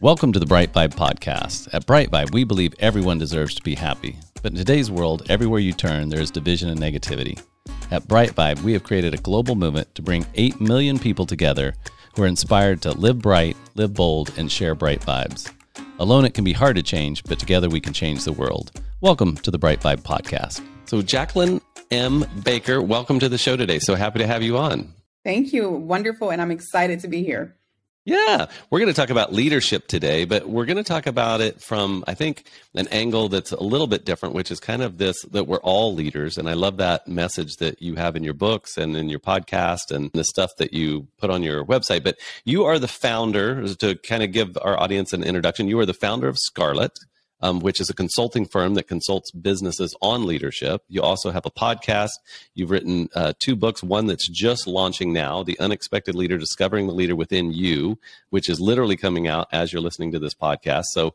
Welcome to the Bright Vibe podcast. At Bright Vibe, we believe everyone deserves to be happy. But in today's world, everywhere you turn, there is division and negativity. At Bright Vibe, we have created a global movement to bring 8 million people together who are inspired to live bright, live bold, and share bright vibes. Alone, it can be hard to change, but together we can change the world. Welcome to the Bright Vibe podcast. So, Jacqueline M. Baker, welcome to the show today. So happy to have you on. Thank you. Wonderful. And I'm excited to be here. Yeah, we're going to talk about leadership today, but we're going to talk about it from, I think, an angle that's a little bit different, which is kind of this that we're all leaders. And I love that message that you have in your books and in your podcast and the stuff that you put on your website. But you are the founder, to kind of give our audience an introduction, you are the founder of Scarlet um, which is a consulting firm that consults businesses on leadership. You also have a podcast. You've written uh, two books, one that's just launching now, The Unexpected Leader Discovering the Leader Within You, which is literally coming out as you're listening to this podcast. So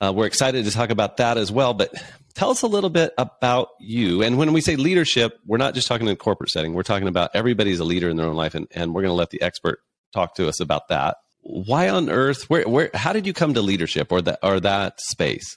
uh, we're excited to talk about that as well. But tell us a little bit about you. And when we say leadership, we're not just talking in a corporate setting, we're talking about everybody's a leader in their own life. And, and we're going to let the expert talk to us about that why on earth where where how did you come to leadership or that or that space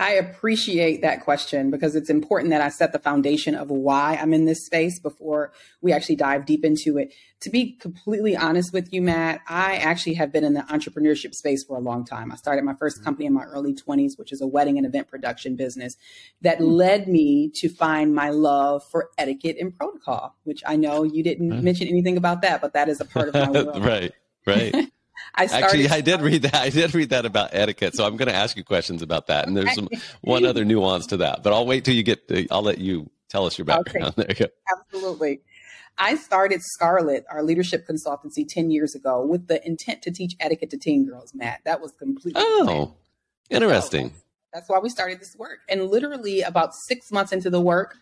I appreciate that question because it's important that I set the foundation of why I'm in this space before we actually dive deep into it. To be completely honest with you, Matt, I actually have been in the entrepreneurship space for a long time. I started my first mm-hmm. company in my early 20s, which is a wedding and event production business that mm-hmm. led me to find my love for etiquette and protocol, which I know you didn't mention anything about that, but that is a part of my world. right, right. I Actually, I did read that. I did read that about etiquette, so I'm going to ask you questions about that. And there's some, one other nuance to that, but I'll wait till you get. To, I'll let you tell us your background. Okay. There you go. Absolutely. I started Scarlet, our leadership consultancy, 10 years ago with the intent to teach etiquette to teen girls, Matt. That was completely. Oh, interesting. So that's why we started this work. And literally, about six months into the work,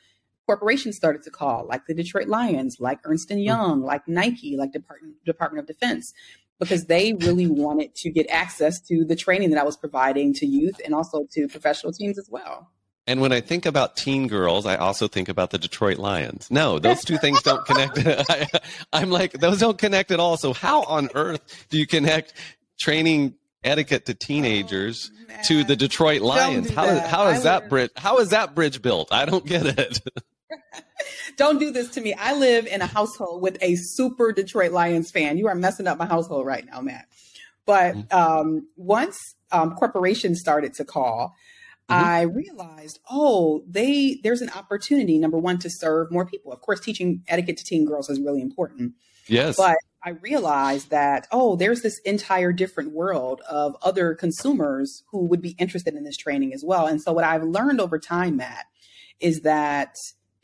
corporations started to call, like the Detroit Lions, like Ernst and hmm. Young, like Nike, like Department Department of Defense because they really wanted to get access to the training that I was providing to youth and also to professional teams as well. And when I think about teen girls, I also think about the Detroit Lions. No, those two things don't connect. I, am like, those don't connect at all. So, how on earth do you connect training etiquette to teenagers oh, to the Detroit Lions? How, that. how is that bridge? How is that bridge built? I don't get it. Don't do this to me. I live in a household with a super Detroit Lions fan. You are messing up my household right now, Matt. But mm-hmm. um, once um, corporations started to call, mm-hmm. I realized, oh, they there's an opportunity. Number one, to serve more people. Of course, teaching etiquette to teen girls is really important. Yes, but I realized that oh, there's this entire different world of other consumers who would be interested in this training as well. And so, what I've learned over time, Matt, is that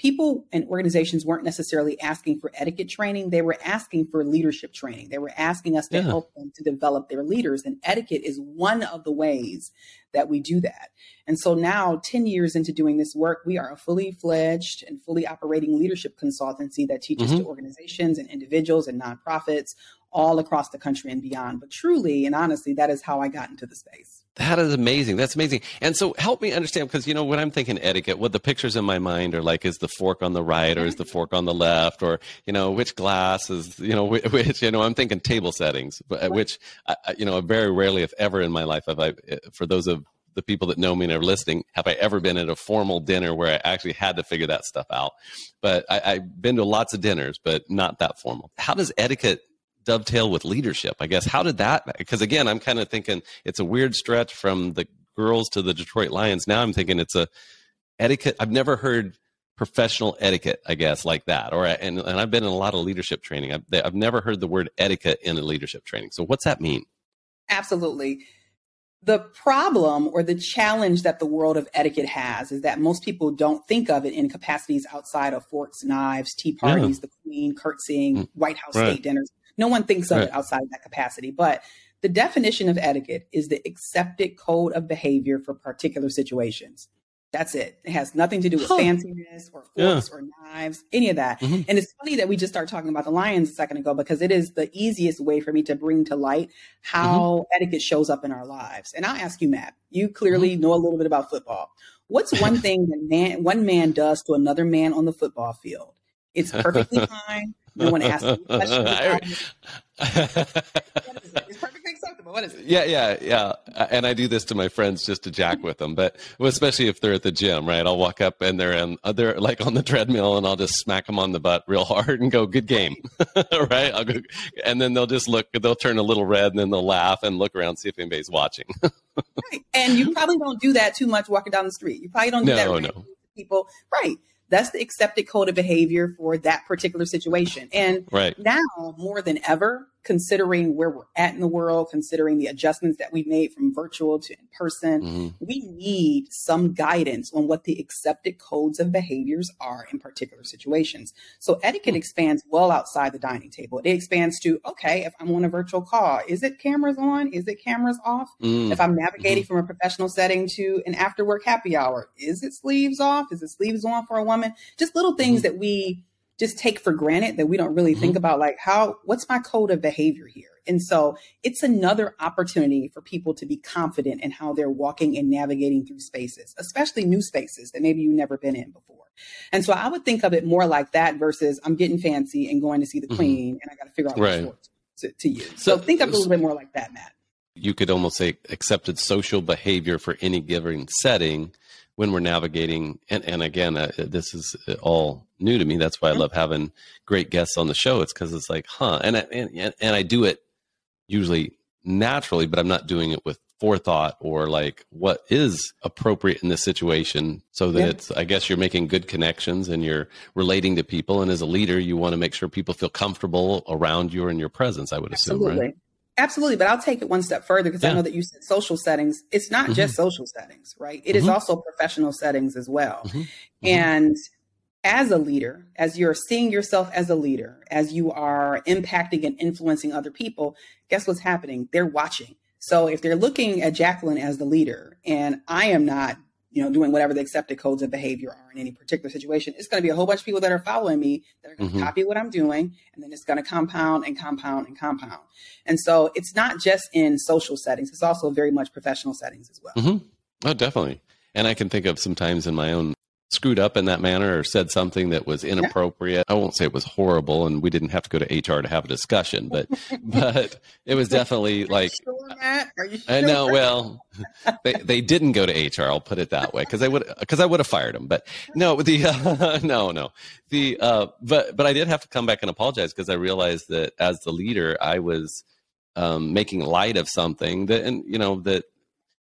people and organizations weren't necessarily asking for etiquette training. They were asking for leadership training. They were asking us to yeah. help them to develop their leaders. And etiquette is one of the ways that we do that. And so now, 10 years into doing this work, we are a fully fledged and fully operating leadership consultancy that teaches mm-hmm. to organizations and individuals and nonprofits all across the country and beyond. But truly and honestly, that is how I got into the space. That is amazing. That's amazing. And so help me understand because you know when I'm thinking etiquette, what the pictures in my mind are like is the fork on the right or is the fork on the left or you know which glass is you know which you know I'm thinking table settings, but uh, which you know very rarely if ever in my life have I eh, for those of the people that know me and are listening, have I ever been at a formal dinner where I actually had to figure that stuff out? But I, I've been to lots of dinners, but not that formal. How does etiquette dovetail with leadership? I guess how did that? Because again, I'm kind of thinking it's a weird stretch from the girls to the Detroit Lions. Now I'm thinking it's a etiquette. I've never heard professional etiquette, I guess, like that. Or and and I've been in a lot of leadership training. I've I've never heard the word etiquette in a leadership training. So what's that mean? Absolutely. The problem or the challenge that the world of etiquette has is that most people don't think of it in capacities outside of forks, knives, tea parties, yeah. the queen, curtsying, mm. White House right. state dinners. No one thinks of right. it outside of that capacity. But the definition of etiquette is the accepted code of behavior for particular situations. That's it. It has nothing to do with huh. fanciness or forks yeah. or knives, any of that. Mm-hmm. And it's funny that we just started talking about the lions a second ago because it is the easiest way for me to bring to light how mm-hmm. etiquette shows up in our lives. And I'll ask you, Matt, you clearly mm-hmm. know a little bit about football. What's one thing that man, one man does to another man on the football field? It's perfectly fine. No one asks any questions. it's perfectly acceptable. What is it? Yeah, yeah, yeah. And I do this to my friends just to jack with them, but especially if they're at the gym, right? I'll walk up and they're in, uh, they're like on the treadmill, and I'll just smack them on the butt real hard and go, "Good game," right? I'll go, and then they'll just look, they'll turn a little red, and then they'll laugh and look around see if anybody's watching. right. And you probably don't do that too much walking down the street. You probably don't do no, that. No, people, right? That's the accepted code of behavior for that particular situation. And right. now more than ever, considering where we're at in the world, considering the adjustments that we've made from virtual to in person, mm-hmm. we need some guidance on what the accepted codes of behaviors are in particular situations. So etiquette mm-hmm. expands well outside the dining table. It expands to, okay, if I'm on a virtual call, is it cameras on? Is it cameras off? Mm-hmm. If I'm navigating mm-hmm. from a professional setting to an after work happy hour, is it sleeves off? Is it sleeves on for a woman? Just little things mm-hmm. that we just take for granted that we don't really mm-hmm. think about like how what's my code of behavior here and so it's another opportunity for people to be confident in how they're walking and navigating through spaces especially new spaces that maybe you've never been in before and so i would think of it more like that versus i'm getting fancy and going to see the mm-hmm. queen and i got to figure out right. what to, to use so, so think of it a little bit more like that matt you could almost say accepted social behavior for any given setting when we're navigating and, and again uh, this is all new to me. That's why i love having great guests on the show. It's because it's like huh and, I, and and i do it usually naturally but i'm not doing it with forethought or like what is appropriate in this situation so that yeah. it's i guess you're making good connections and you're relating to people. And as a leader you want to make sure people feel comfortable around you and your presence i would Absolutely. assume right Absolutely, but I'll take it one step further because yeah. I know that you said social settings. It's not mm-hmm. just social settings, right? It mm-hmm. is also professional settings as well. Mm-hmm. mm-hmm. And as a leader, as you're seeing yourself as a leader, as you are impacting and influencing other people, guess what's happening? They're watching. So if they're looking at Jacqueline as the leader and I am not you know, doing whatever the accepted codes of behavior are in any particular situation, it's going to be a whole bunch of people that are following me that are going to mm-hmm. copy what I'm doing, and then it's going to compound and compound and compound. And so it's not just in social settings; it's also very much professional settings as well. Mm-hmm. Oh, definitely. And I can think of sometimes in my own screwed up in that manner or said something that was inappropriate. I won't say it was horrible and we didn't have to go to HR to have a discussion, but but it was definitely like sure, Are you sure? I know well they they didn't go to HR, I'll put it that way cuz I would cuz I would have fired them. But no, the uh, no, no. The uh but but I did have to come back and apologize because I realized that as the leader I was um, making light of something that and you know that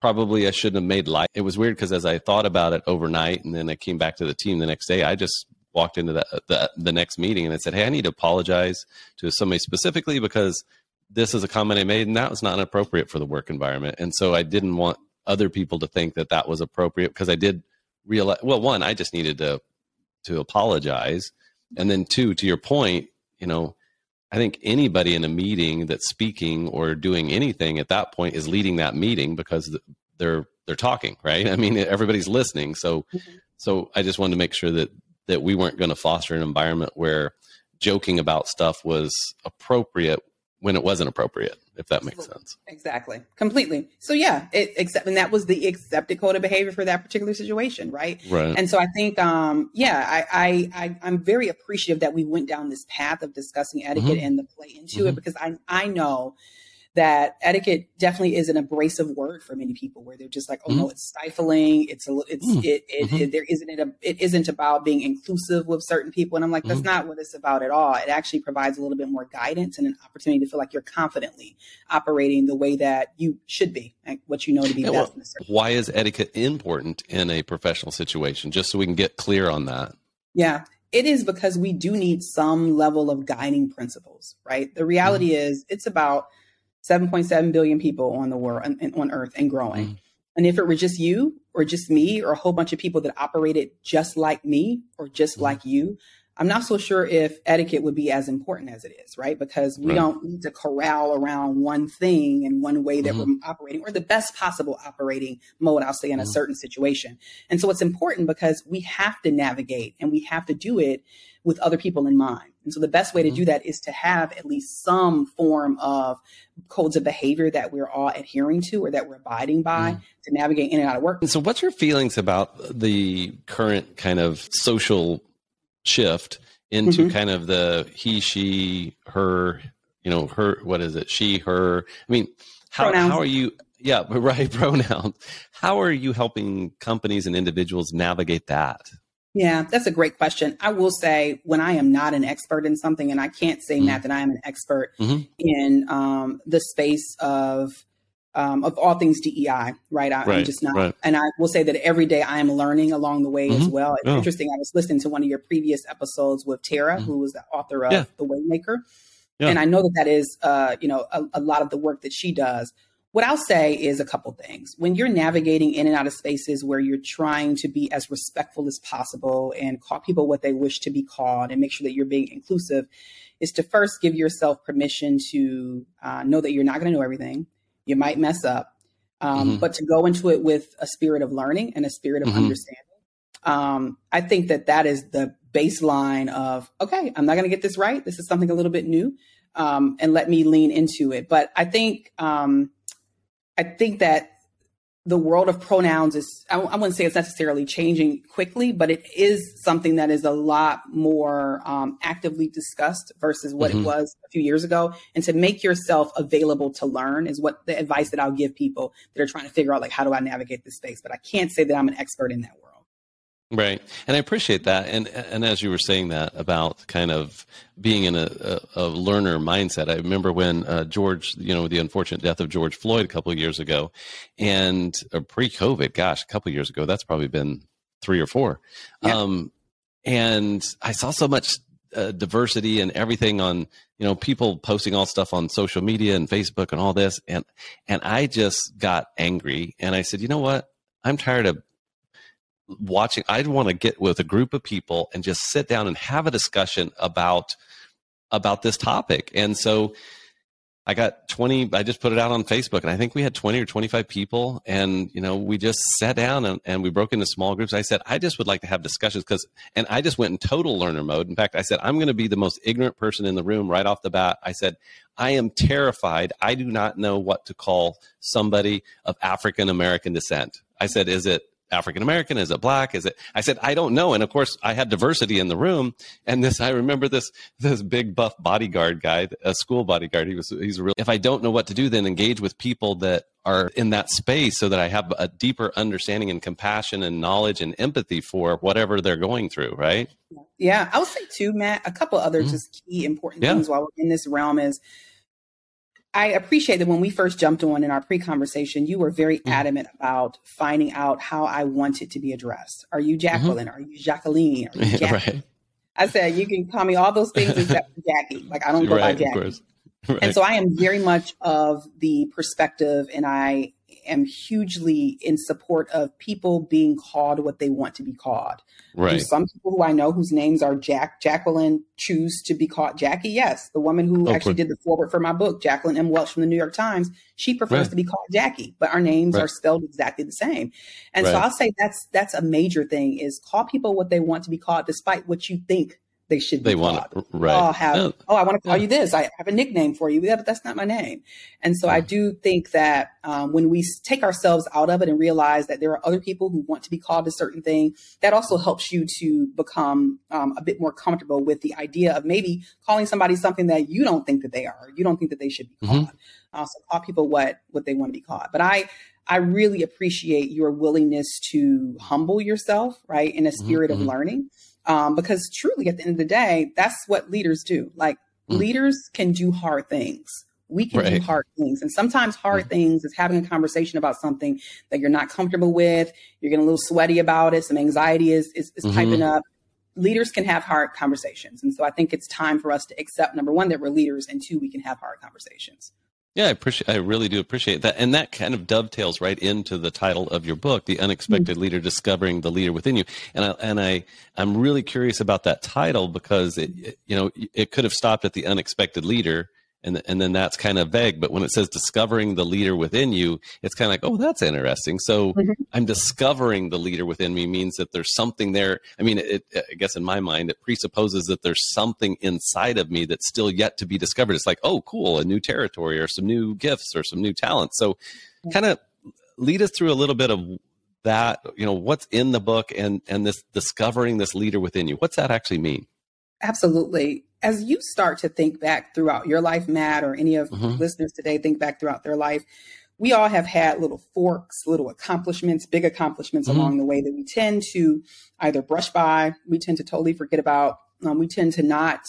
probably I shouldn't have made light. It was weird because as I thought about it overnight and then I came back to the team the next day, I just walked into the, the, the next meeting and I said, Hey, I need to apologize to somebody specifically because this is a comment I made and that was not appropriate for the work environment. And so I didn't want other people to think that that was appropriate because I did realize, well, one, I just needed to, to apologize. And then two, to your point, you know, I think anybody in a meeting that's speaking or doing anything at that point is leading that meeting because they're they're talking, right? I mean, everybody's listening. So, mm-hmm. so I just wanted to make sure that that we weren't going to foster an environment where joking about stuff was appropriate when it wasn't appropriate if that makes sense. Exactly. Completely. So yeah, it except and that was the accepted code of behavior for that particular situation, right? Right. And so I think um yeah, I I, I am very appreciative that we went down this path of discussing etiquette mm-hmm. and the play into mm-hmm. it because I I know that etiquette definitely is an abrasive word for many people where they're just like oh mm-hmm. no it's stifling it's a it's mm-hmm. it, it, mm-hmm. it, there isn't it, a, it isn't about being inclusive with certain people and i'm like that's mm-hmm. not what it's about at all it actually provides a little bit more guidance and an opportunity to feel like you're confidently operating the way that you should be like what you know to be yeah, best well, why is etiquette important in a professional situation just so we can get clear on that yeah it is because we do need some level of guiding principles right the reality mm-hmm. is it's about 7.7 billion people on the world on earth and growing. Mm. And if it were just you or just me or a whole bunch of people that operated just like me or just mm. like you, I'm not so sure if etiquette would be as important as it is, right? Because we right. don't need to corral around one thing and one way that mm-hmm. we're operating or the best possible operating mode, I'll say, in mm-hmm. a certain situation. And so it's important because we have to navigate and we have to do it with other people in mind. And so the best way to do mm-hmm. that is to have at least some form of codes of behavior that we're all adhering to or that we're abiding by mm. to navigate in and out of work. And so what's your feelings about the current kind of social shift into mm-hmm. kind of the he, she, her, you know, her, what is it? She, her. I mean, how, how are you? Yeah, right. Pronouns. How are you helping companies and individuals navigate that? Yeah, that's a great question. I will say when I am not an expert in something, and I can't say, mm-hmm. Matt, that I am an expert mm-hmm. in um, the space of um, of all things DEI, right? I, am just not. Right. And I will say that every day I am learning along the way mm-hmm. as well. It's interesting. I was listening to one of your previous episodes with Tara, mm-hmm. who was the author of yeah. The Waymaker. Yeah. And I know that that is, uh, you know, a, a, lot of the work that she does. What I'll say is a couple things. When you're navigating in and out of spaces where you're trying to be as respectful as possible and call people what they wish to be called and make sure that you're being inclusive, is to first give yourself permission to uh, know that you're not going to know everything you might mess up, um, mm-hmm. but to go into it with a spirit of learning and a spirit of mm-hmm. understanding. Um, I think that that is the baseline of okay, I'm not going to get this right. This is something a little bit new, um, and let me lean into it. But I think um, I think that the world of pronouns is I, I, wouldn't say it's necessarily changing quickly but it is something that is a lot more um, actively discussed versus what mm-hmm. it was a few years ago. And to make yourself available to learn is what the advice that i'll give people that are trying to figure out like how do i navigate this space? But i can't say that i'm an expert in that world Right. And I appreciate that. And and as you were saying that about kind of being in a, a, a learner mindset, I remember when uh, George, you know, the unfortunate death of George Floyd a couple of years ago, and uh, pre-COVID, gosh, a couple of years ago, that's probably been three or four. Yeah. Um, and I saw so much uh, diversity and everything on you know people posting all stuff on social media and facebook and all this and and i just got angry and i said you know what i'm tired of watching i'd want to get with a group of people and just sit down and have a discussion about about this topic. And so i got 20 i just put it out on facebook and i think we had 20 or 25 people and you know we just sat down and, and we broke into small groups. I said i just would like to have discussions because and i just went in total learner mode. In fact i said i'm going to be the most ignorant person in the room right off the bat. I said i am terrified. I do not know what to call somebody of african american descent. I said is it African American? Is it black? Is it? I said, I don't know. And of course, I had diversity in the room. And this, I remember this this big buff bodyguard guy, a school bodyguard. He was he's real. If I don't know what to do, then engage with people that are in that space, so that I have a deeper understanding and compassion and knowledge and empathy for whatever they're going through. Right? Yeah, I would say too, Matt. A couple other mm-hmm. just key important yeah. things while we're in this realm is I appreciate that when we first jumped on in our pre conversation, you were very mm-hmm. adamant about finding out how I wanted to be addressed. Are you mm-hmm. Jacqueline? Mm-hmm. Are you Jacqueline? Are you Jackie? right. I said, you can call me all those things except Jackie. Like, I don't go right, by Jackie. Right. And so I am very much of the perspective, and I am hugely in support of people being called what they want to be called. Right. some people who I know whose names are Jack Jacqueline choose to be called Jackie. Yes, the woman who oh, actually did the forward for my book, Jacqueline M. Welch from the New York Times, she prefers right. to be called Jackie, but our names right. are spelled exactly the same. And so I'll say that's that's a major thing is call people what they want to be called, despite what you think they should be they want to, right. Oh, have, oh, I want to call you this. I have a nickname for you. Yeah, but that's not my name. And so. I do think that um, when we take ourselves out of it and realize that there are other people who want to be called a certain thing, that also helps you to become um, a bit more comfortable with the idea of maybe calling somebody something that you don't think that they are. You don't think that they should be called. Mm-hmm. Uh, so call people what what they want to be called. But I I really appreciate your willingness to humble yourself, right, in a spirit mm-hmm. of learning. Um, because truly, at the end of the day, that's what leaders do. Like mm. leaders can do hard things. We can right. do hard things. And sometimes hard mm. things is having a conversation about something that you're not comfortable with. You're getting a little sweaty about it. Some anxiety is, is, is mm-hmm. piping up. Leaders can have hard conversations. And so I think it's time for us to accept number one, that we're leaders, and two, we can have hard conversations. Yeah, I appreciate. I really do appreciate that, and that kind of dovetails right into the title of your book, "The Unexpected mm-hmm. Leader: Discovering the Leader Within You." And I and I I'm really curious about that title because it, it you know it could have stopped at the unexpected leader, and and then that's kind of vague. But when it says discovering the leader within you, it's kind of like, oh, that's interesting. So mm-hmm. I'm discovering the leader within me means that there's something there. I mean, it, I guess in my mind, it presupposes that there's something inside of me that's still yet to be discovered. It's like, oh, cool, a new territory or some new gifts or some new talents. So, kind of lead us through a little bit of that. You know, what's in the book and and this discovering this leader within you. What's that actually mean? Absolutely as you start to think back throughout your life, Matt, or any of mm-hmm. listeners today think back throughout their life, we all have had little forks, little accomplishments, big accomplishments mm-hmm. along the way that we tend to either brush by, we tend to totally forget about, um, we tend to not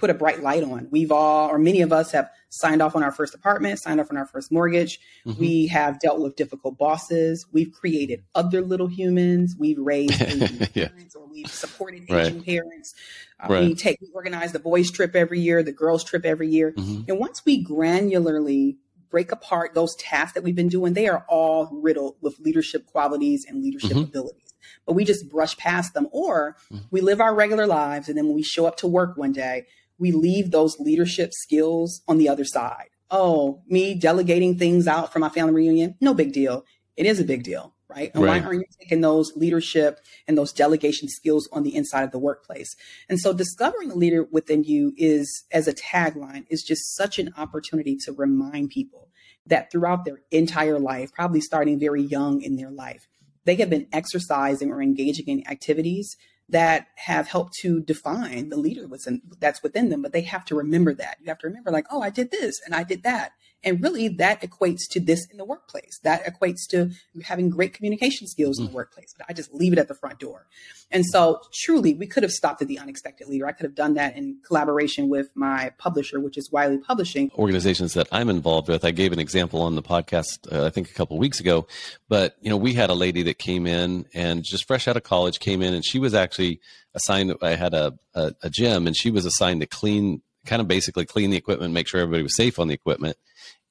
put a bright light on. We've all, or many of us have signed off on our first apartment, signed off on our first mortgage. Mm-hmm. We have dealt with difficult bosses. We've created other little humans. We've raised yeah. parents or we've supported Asian right. parents. Uh, right. We take, we organize the boys trip every year, the girls trip every year. Mm-hmm. And once we granularly break apart those tasks that we've been doing, they are all riddled with leadership qualities and leadership mm-hmm. abilities. But we just brush past them, or mm-hmm. we live our regular lives. And then when we show up to work one day, we leave those leadership skills on the other side. Oh, me delegating things out for my family reunion, no big deal. It is a big deal right? And right. why aren't you taking those leadership and those delegation skills on the inside of the workplace? And so discovering the leader within you is, as a tagline, is just such an opportunity to remind people that throughout their entire life, probably starting very young in their life, they have been exercising or engaging in activities that have helped to define the leader within, that's within them. But they have to remember that. You have to remember, like, oh, I did this and I did that. And really, that equates to this in the workplace. That equates to having great communication skills mm. in the mm. workplace. But I just leave it at the front door. And so, truly, we could have stopped at the unexpected leader. I could have done that in collaboration with my publisher, which is Wiley Publishing. Organizations that I'm involved with. I gave an example on the podcast, uh, I think, a couple weeks ago. But you know, we had a lady that came in and just fresh out of college came in, and she was actually assigned. I had a, a, a gym, and she was assigned to clean kind of basically clean the equipment, make sure everybody was safe on the equipment.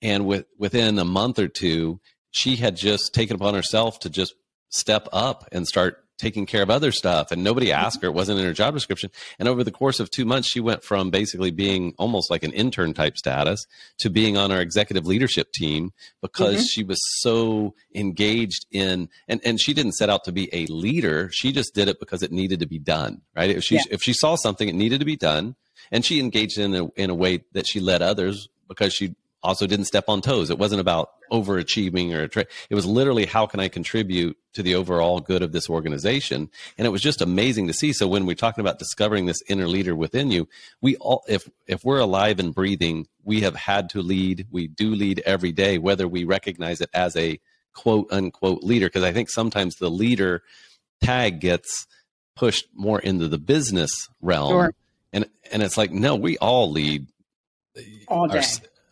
And with, within a month or two, she had just taken upon herself to just step up and start taking care of other stuff. And nobody mm-hmm. asked her, it wasn't in her job description. And over the course of two months, she went from basically being almost like an intern type status to being on our executive leadership team because mm-hmm. she was so engaged in, and, and she didn't set out to be a leader. She just did it because it needed to be done, right? If she, yeah. if she saw something, it needed to be done. And she engaged in a, in a way that she led others because she also didn't step on toes. It wasn't about overachieving or tra- it was literally how can I contribute to the overall good of this organization? And it was just amazing to see. So when we're talking about discovering this inner leader within you, we all if if we're alive and breathing, we have had to lead. We do lead every day, whether we recognize it as a quote unquote leader. Because I think sometimes the leader tag gets pushed more into the business realm. Sure. And and it's like, no, we all lead all day. Our,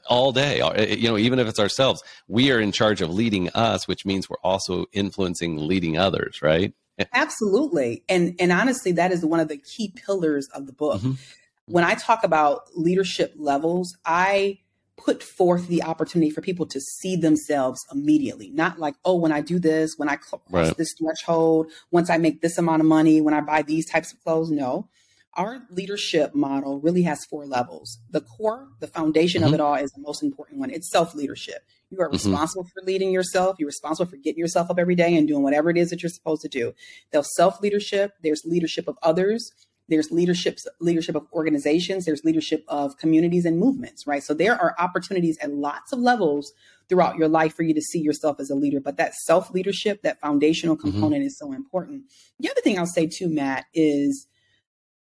all day. Uh, you know even if it's ourselves we are in charge of leading us which means we're also influencing leading others right? Absolutely. And and honestly that is one of the key pillars of the book. Mm-hmm. when i talk about leadership levels i put forth the opportunity for people to see themselves immediately. Not like oh when i do this when i cross right. this threshold once i make this amount of money when i buy these types of clothes. No our leadership model really has four levels. The core, the foundation mm-hmm. of it all is the most important one. It's self leadership. You are mm-hmm. responsible for leading yourself. You're responsible for getting yourself up every day and doing whatever it is that you're supposed to do. There's self leadership. There's leadership of others. There's leadership leadership of organizations. There's leadership of communities and movements. Right. So there are opportunities at lots of levels throughout your life for you to see yourself as a leader. But that self leadership, that foundational mm-hmm. component, mm-hmm. is so important. The other thing I'll say too, Matt, is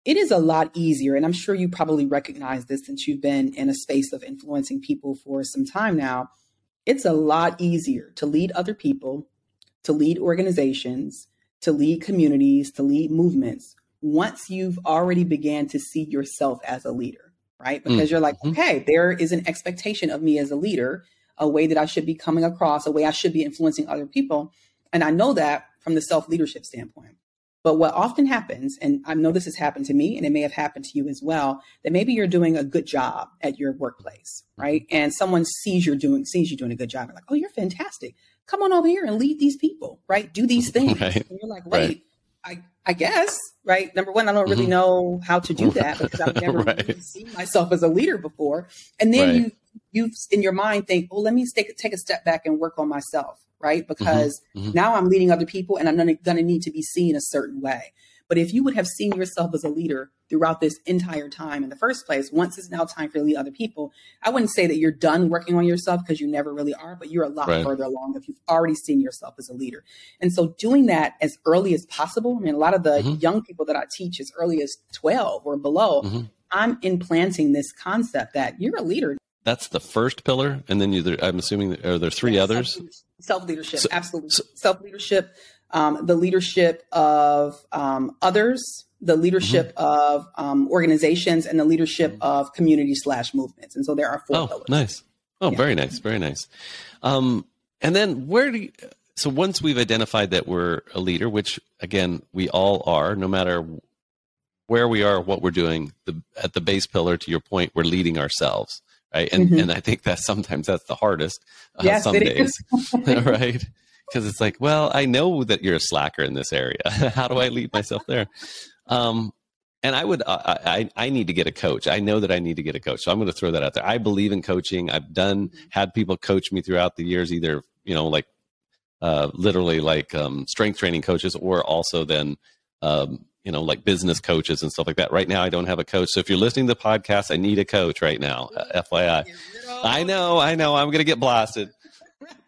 it is a lot easier, and I'm sure you probably recognize this since you've been in a space of influencing people for some time now. It's a lot easier to lead other people, to lead organizations, to lead communities, to lead movements once you've already began to see yourself as a leader, right? Mm, because mm. you're like, mm-hmm. okay, there is an expectation of me as a leader, a way that I should be coming across, a way I should be influencing other people. And I know that from the self leadership standpoint. But what often happens, and I know this has happened to me and it may have happened to you as well, that maybe you're doing a good job at your workplace, right? And someone sees you're doing sees you doing a good job. They're like, oh, you're fantastic. Come on over here and lead these people, right? Do these things. Right. And you're like, wait, right. I, I guess, right? Number one, I don't really mm-hmm. know how to do that because I've never right. really seen myself as a leader before. And then you you in your mind think, oh, let me take take a step back and work on myself right? Mm-hmm. Because mm-hmm. now I'm leading other people and I'm going to need to be seen a certain way. But if you would have seen yourself as a leader throughout this entire time in the first place, once it's now time for you to lead other people, I wouldn't say that you're done working on yourself because you never really are, but you're a lot right. further along if you've already seen yourself as a leader. And so doing that as early as possible, I mean, a lot of the mm-hmm. young people that I teach as early as 12 or below, mm-hmm. I'm implanting this concept that you're a leader. That's the first pillar, and then you. I'm assuming are there three others? Self leadership, so, absolutely. So, Self leadership, um, the leadership of um, others, the leadership mm-hmm. of um, organizations, and the leadership mm-hmm. of community slash movements. And so there are four oh, pillars. Nice. Oh, yeah. very nice, very nice. Um, and then where do you, so once we've identified that we're a leader, which again we all are, no matter where we are, what we're doing, the, at the base pillar, to your point, we're leading ourselves, right? And mm-hmm. and I think that sometimes that's the hardest. Uh, yes, some days, right? Because it's like, well, I know that you're a slacker in this area. How do I lead myself there? Um, and I would, uh, I, I need to get a coach. I know that I need to get a coach. So I'm going to throw that out there. I believe in coaching. I've done, had people coach me throughout the years, either, you know, like, uh, literally like, um, strength training coaches or also then, um, you know, like business coaches and stuff like that. Right now, I don't have a coach. So if you're listening to the podcast, I need a coach right now. Uh, FYI. I know, I know, I'm going to get blasted.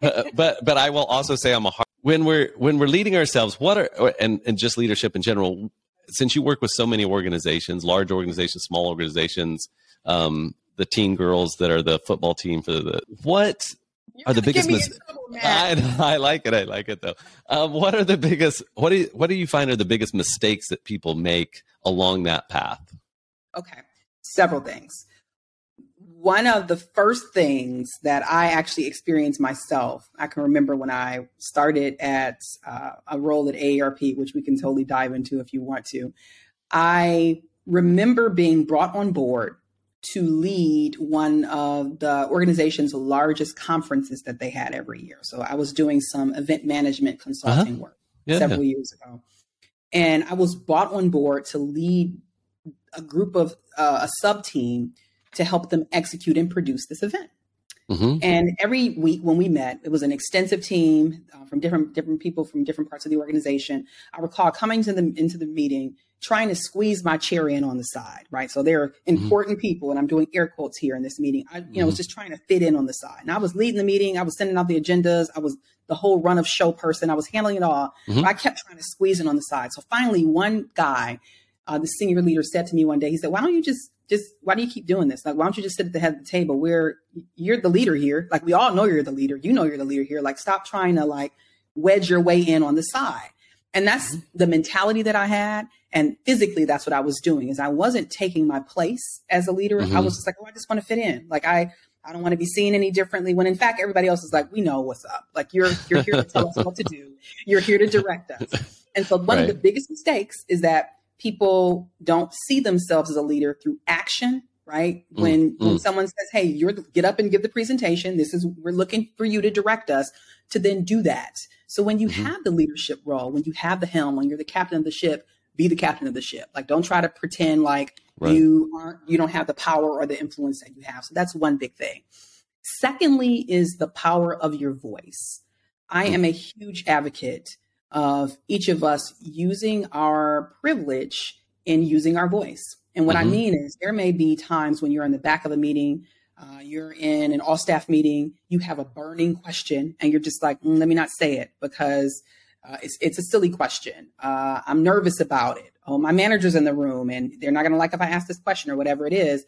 but, but, but I will also say I'm a hard, when we're when we're leading ourselves. What are and and just leadership in general. Since you work with so many organizations, large organizations, small organizations, um, the teen girls that are the football team for the what are the biggest mistakes? I, I, like it. I like it though. Um, what are the biggest? What do you, what do you find are the biggest mistakes that people make along that path? Okay, several things. One of the first things that I actually experienced myself, I can remember when I started at uh, a role at AARP, which we can totally dive into if you want to. I remember being brought on board to lead one of the organization's largest conferences that they had every year. So I was doing some event management consulting uh-huh. work yeah. several years ago. And I was brought on board to lead a group of uh, a sub team to help them execute and produce this event. Mm-hmm. And every week when we met, it was an extensive team uh, from different different people from different parts of the organization. I recall coming to the into the meeting trying to squeeze my chair in on the side, right? So they're mm-hmm. important mm-hmm. people, and I'm doing air quotes here in this meeting. I, you mm-hmm. know, was just trying to fit in on the side. And I was leading the meeting. I was sending out the agendas. I was the whole run of show person. I was handling it all. Mm-hmm. I kept trying to squeeze in on the side. So finally, one guy, uh, the senior leader, said to me one day, he said, "Why don't you just just why do you keep doing this? Like, why don't you just sit at the head of the table? Where you're the leader here. Like, we all know you're the leader. You know you're the leader here. Like, stop trying to like wedge your way in on the side." And that's mm-hmm. the mentality that I had. And physically, that's what I was doing is I wasn't taking my place as a leader. Mm-hmm. I was just like, oh, I just want to fit in. Like I, I don't want to be seen any differently. When in fact, everybody else is like, we know what's up. Like you're, you're here to tell us what to do. You're here to direct us. And so one right. of the biggest mistakes is that people don't see themselves as a leader through action. Right. Mm, when, mm. when someone says, Hey, you're get up and give the presentation. This is, we're looking for you to direct us to then do that. So when you mm-hmm. have the leadership role, when you have the helm, when you're the captain of the ship, be the captain of the ship. Like don't try to pretend like right. you aren't you don't have the power or the influence that you have. So that's one big thing. Secondly is the power of your voice. I am a huge advocate of each of us using our privilege in using our voice. And what mm-hmm. I mean is there may be times when you're in the back of a meeting, uh, you're in an all staff meeting, you have a burning question, and you're just like, mm, let me not say it because uh, it's, it's a silly question. Uh, I'm nervous about it. Oh, my manager's in the room and they're not going to like if I ask this question or whatever it is.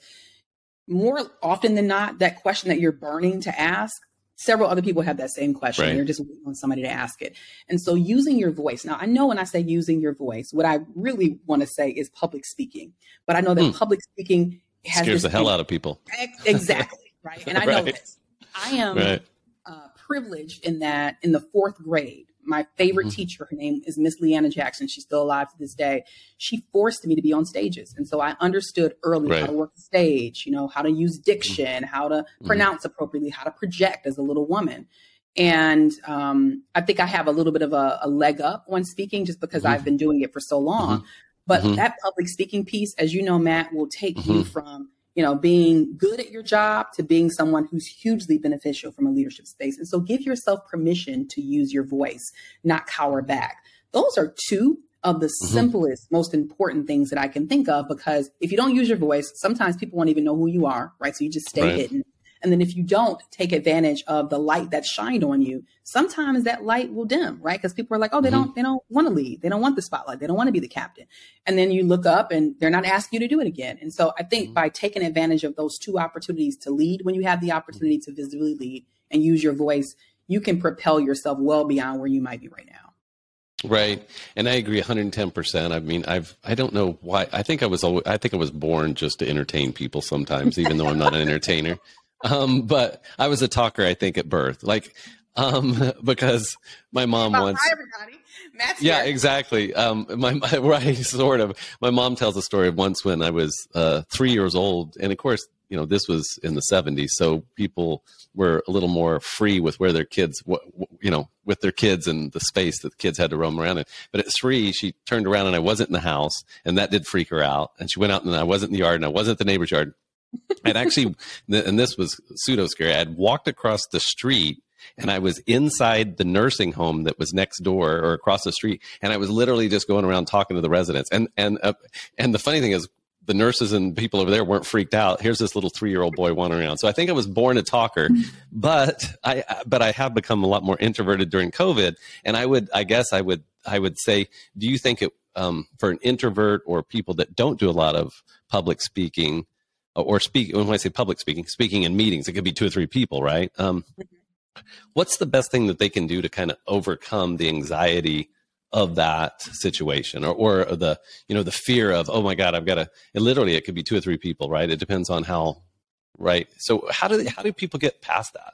More often than not, that question that you're burning to ask, several other people have that same question. Right. You're just waiting on somebody to ask it. And so using your voice. Now, I know when I say using your voice, what I really want to say is public speaking. But I know that hmm. public speaking has scares the hell out of people. Exactly. Right. And I know right. this. I am right. uh, privileged in that in the fourth grade, my favorite mm-hmm. teacher, her name is Miss Leanna Jackson. She's still alive to this day. She forced me to be on stages. And so I understood early right. how to work the stage, you know, how to use diction, mm-hmm. how to mm-hmm. pronounce appropriately, how to project as a little woman. And um, I think I have a little bit of a, a leg up on speaking just because mm-hmm. I've been doing it for so long. Mm-hmm. But mm-hmm. that public speaking piece, as you know, Matt, will take you from you know, being good at your job to being someone who's hugely beneficial from a leadership space. And so give yourself permission to use your voice, not cower back. Those are two of the mm-hmm. simplest, most important things that I can think of because if you don't use your voice, sometimes people won't even know who you are, right? So you just stay right. hidden. And then if you don't take advantage of the light that's shined on you, sometimes that light will dim, right? Because people are like, oh, they mm-hmm. don't, they don't want to lead. They don't want the spotlight. They don't want to be the captain. And then you look up and they're not asking you to do it again. And so I think mm-hmm. by taking advantage of those two opportunities to lead when you have the opportunity to visibly lead and use your voice, you can propel yourself well beyond where you might be right now. Right. And I agree 110%. I mean, I've, I don't know why. I think I was, always, I think I was born just to entertain people sometimes, even though I'm not an entertainer. Um, but I was a talker, I think, at birth. Like, um, because my mom once. Hi, everybody. Matt's yeah, here. exactly. Um, my, my, right, sort of. My mom tells a story of once when I was uh, three years old, and of course, you know, this was in the 70s, so people were a little more free with where their kids, you know, with their kids and the space that the kids had to roam around in. But at three, she turned around and I wasn't in the house, and that did freak her out. And she went out and I wasn't in the yard, and I wasn't at the neighbor's yard. I'd actually, and this was pseudo scary. I'd walked across the street and I was inside the nursing home that was next door or across the street, and I was literally just going around talking to the residents. And and uh, and the funny thing is, the nurses and people over there weren't freaked out. Here's this little three year old boy wandering around. So I think I was born a talker, but I but I have become a lot more introverted during COVID. And I would I guess I would I would say, do you think it um, for an introvert or people that don't do a lot of public speaking or speak when I say public speaking, speaking in meetings, it could be two or three people, right? Um, what's the best thing that they can do to kind of overcome the anxiety? of that situation or, or the you know the fear of oh my god i've got to literally it could be two or three people right it depends on how right so how do they, how do people get past that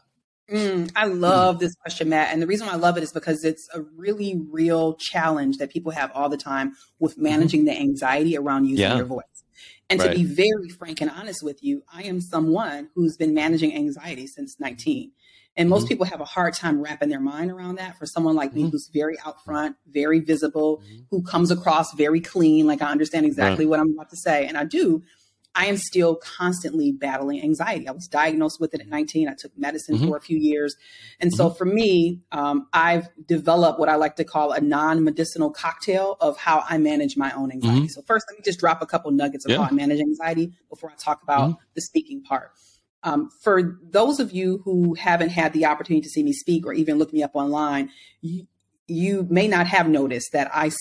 mm, i love this question matt and the reason why i love it is because it's a really real challenge that people have all the time with mm-hmm. managing the anxiety around using yeah. your voice and right. to be very frank and honest with you i am someone who's been managing anxiety since 19 and most mm-hmm. people have a hard time wrapping their mind around that. For someone like me, mm-hmm. who's very out front, very visible, mm-hmm. who comes across very clean, like I understand exactly right. what I'm about to say, and I do. I am still constantly battling anxiety. I was diagnosed with it at 19. I took medicine mm-hmm. for a few years. And so mm-hmm. for me, um, I've developed what I like to call a non medicinal cocktail of how I manage my own anxiety. Mm-hmm. So, first, let me just drop a couple nuggets of yeah. how I manage anxiety before I talk about the speaking part. Um, for those of you who haven't had the opportunity to see me speak or even look me up online, you, you may not have noticed that I,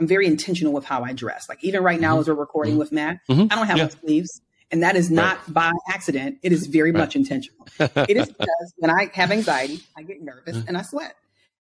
I'm very intentional with how I dress. Like even right now, mm-hmm. as we're recording mm-hmm. with Matt, mm-hmm. I don't have yeah. sleeves. And that is not right. by accident. It is very right. much intentional. it is because when I have anxiety, I get nervous mm-hmm. and I sweat.